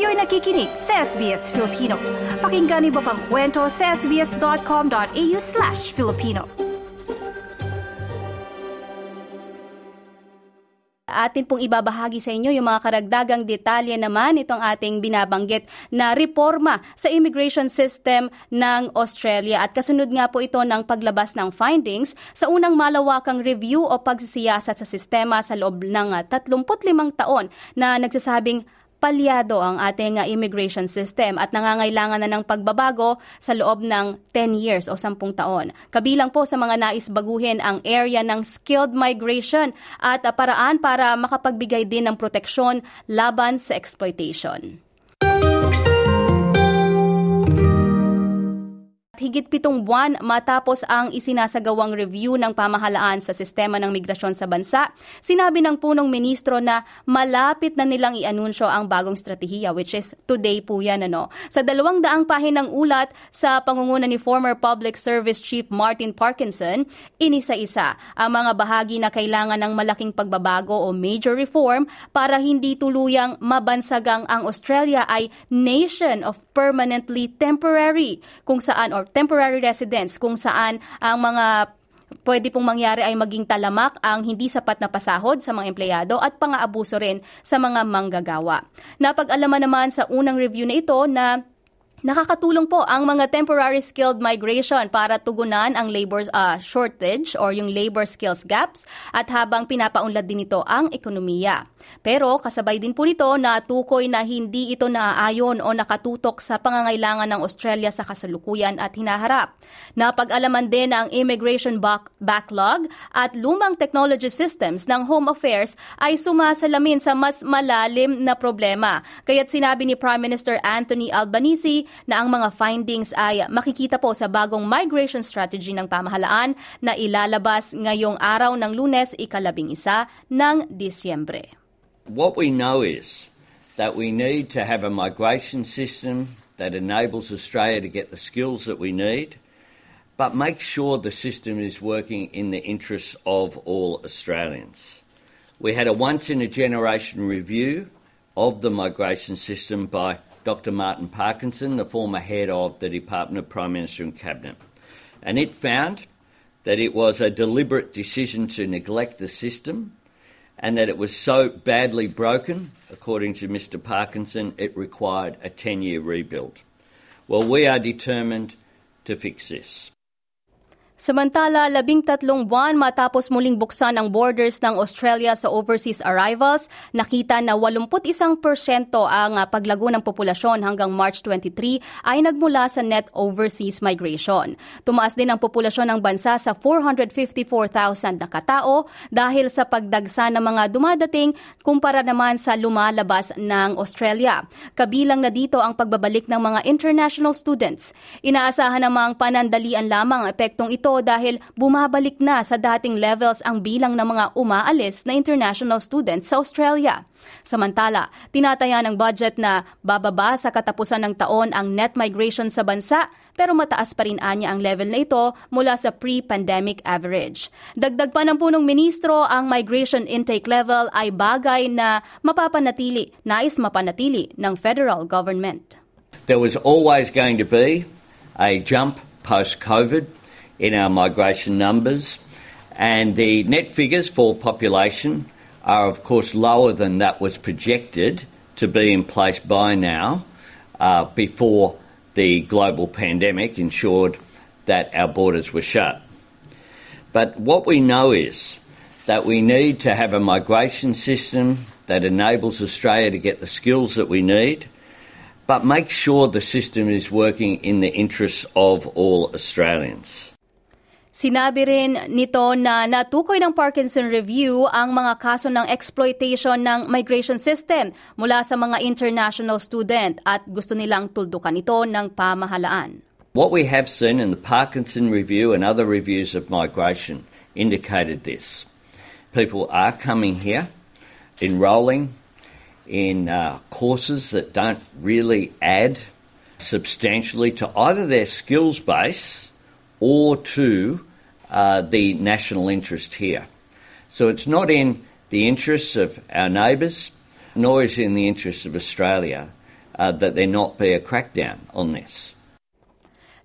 Kayo'y nakikinig sa SBS Filipino. Pakinggan niyo pa ang kwento sa sbs.com.au slash Filipino. atin pong ibabahagi sa inyo yung mga karagdagang detalye naman itong ating binabanggit na reforma sa immigration system ng Australia. At kasunod nga po ito ng paglabas ng findings sa unang malawakang review o pagsisiyasat sa sistema sa loob ng 35 taon na nagsasabing palyado ang ating uh, immigration system at nangangailangan na ng pagbabago sa loob ng 10 years o 10 taon. Kabilang po sa mga nais baguhin ang area ng skilled migration at uh, paraan para makapagbigay din ng proteksyon laban sa exploitation. Higit pitong buwan matapos ang isinasagawang review ng pamahalaan sa sistema ng migrasyon sa bansa, sinabi ng punong ministro na malapit na nilang i-anunsyo ang bagong strategiya which is today po yan. Ano? Sa dalawang daang pahinang ulat sa pangunguna ni former Public Service Chief Martin Parkinson, inisa-isa ang mga bahagi na kailangan ng malaking pagbabago o major reform para hindi tuluyang mabansagang ang Australia ay nation of permanently temporary kung saan or temporary residence kung saan ang mga pwede pong mangyari ay maging talamak ang hindi sapat na pasahod sa mga empleyado at pang-aabuso rin sa mga manggagawa. Napag-alaman naman sa unang review na ito na Nakakatulong po ang mga temporary skilled migration para tugunan ang labor uh, shortage or yung labor skills gaps at habang pinapaunlad din ito ang ekonomiya. Pero kasabay din po nito na tukoy na hindi ito naaayon o nakatutok sa pangangailangan ng Australia sa kasalukuyan at hinaharap. Napag-alaman din ang immigration back- backlog at lumang technology systems ng Home Affairs ay sumasalamin sa mas malalim na problema. Kaya't sinabi ni Prime Minister Anthony Albanese na ang mga findings ay makikita po sa bagong migration strategy ng pamahalaan na ilalabas ngayong araw ng lunes ikalabing isa ng Disyembre. What we know is that we need to have a migration system that enables Australia to get the skills that we need, but make sure the system is working in the interests of all Australians. We had a once in a generation review of the migration system by Dr. Martin Parkinson, the former head of the Department of Prime Minister and Cabinet. And it found that it was a deliberate decision to neglect the system and that it was so badly broken, according to Mr. Parkinson, it required a 10 year rebuild. Well, we are determined to fix this. Samantala, labing tatlong buwan matapos muling buksan ang borders ng Australia sa overseas arrivals, nakita na 81% ang ah, paglago ng populasyon hanggang March 23 ay nagmula sa net overseas migration. Tumaas din ang populasyon ng bansa sa 454,000 na katao dahil sa pagdagsa ng mga dumadating kumpara naman sa lumalabas ng Australia. Kabilang na dito ang pagbabalik ng mga international students. Inaasahan namang panandalian lamang ang epektong ito ito dahil bumabalik na sa dating levels ang bilang ng mga umaalis na international students sa Australia. Samantala, tinataya ng budget na bababa sa katapusan ng taon ang net migration sa bansa pero mataas pa rin anya ang level na ito mula sa pre-pandemic average. Dagdag pa ng punong ministro, ang migration intake level ay bagay na mapapanatili, nais mapanatili ng federal government. There was always going to be a jump post-COVID in our migration numbers. And the net figures for population are, of course, lower than that was projected to be in place by now uh, before the global pandemic ensured that our borders were shut. But what we know is that we need to have a migration system that enables Australia to get the skills that we need, but make sure the system is working in the interests of all Australians. Sinabi rin nito na natukoy ng Parkinson Review ang mga kaso ng exploitation ng migration system mula sa mga international student at gusto nilang tuldukan ito ng pamahalaan. What we have seen in the Parkinson Review and other reviews of migration indicated this. People are coming here, enrolling in uh, courses that don't really add substantially to either their skills base or to uh, the national interest here. So it's not in the interests of our neighbours, nor is it in the interests of Australia uh, that there not be a crackdown on this.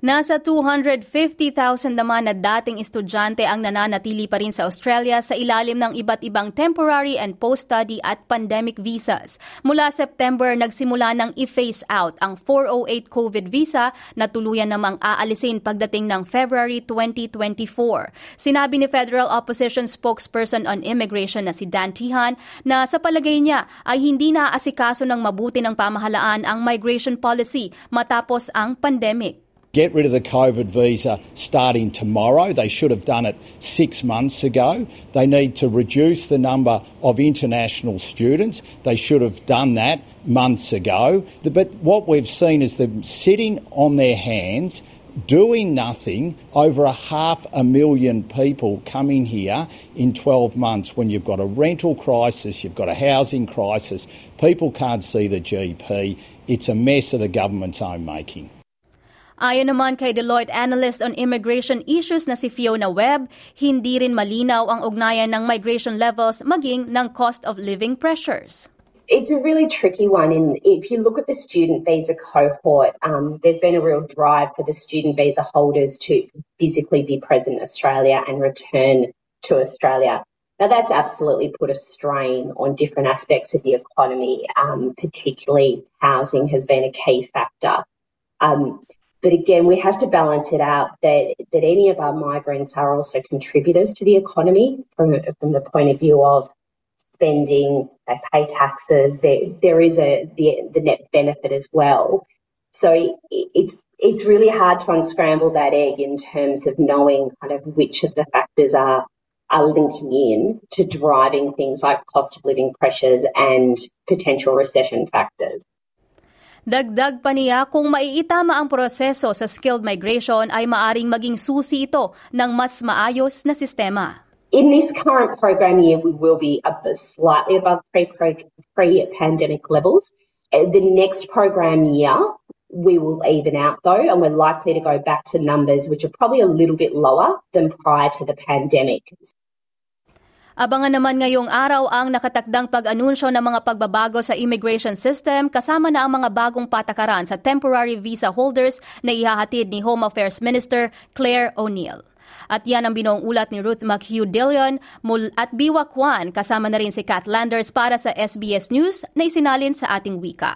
Nasa 250,000 naman na dating estudyante ang nananatili pa rin sa Australia sa ilalim ng iba't ibang temporary and post-study at pandemic visas. Mula September, nagsimula ng i-phase out ang 408 COVID visa na tuluyan namang aalisin pagdating ng February 2024. Sinabi ni Federal Opposition Spokesperson on Immigration na si Dan Tihan na sa palagay niya ay hindi naaasikaso ng mabuti ng pamahalaan ang migration policy matapos ang pandemic. Get rid of the COVID visa starting tomorrow. They should have done it six months ago. They need to reduce the number of international students. They should have done that months ago. But what we've seen is them sitting on their hands doing nothing, over a half a million people coming here in 12 months when you've got a rental crisis, you've got a housing crisis, people can't see the GP. It's a mess of the government's own making. Ayon naman kay Deloitte analyst on immigration issues na si Fiona Webb, hindi rin malinaw ang ugnayan ng migration levels maging ng cost of living pressures. It's a really tricky one. And if you look at the student visa cohort, um, there's been a real drive for the student visa holders to physically be present in Australia and return to Australia. Now, that's absolutely put a strain on different aspects of the economy, um, particularly housing has been a key factor. Um, but again, we have to balance it out that, that any of our migrants are also contributors to the economy from, from the point of view of spending, they pay taxes, there, there is a the, the net benefit as well. So it, it's it's really hard to unscramble that egg in terms of knowing kind of which of the factors are are linking in to driving things like cost of living pressures and potential recession factors. Dagdag pa niya kung maiitama ang proseso sa skilled migration ay maaring maging susi ito ng mas maayos na sistema. In this current program year, we will be slightly above pre-pandemic levels. Uh, the next program year, we will even out though, and we're likely to go back to numbers which are probably a little bit lower than prior to the pandemic. Abangan naman ngayong araw ang nakatakdang pag-anunsyo ng mga pagbabago sa immigration system kasama na ang mga bagong patakaran sa temporary visa holders na ihahatid ni Home Affairs Minister Claire O'Neill. At yan ang binuong ulat ni Ruth McHugh Dillon at Biwa Kwan kasama na rin si Kat Landers para sa SBS News na isinalin sa ating wika.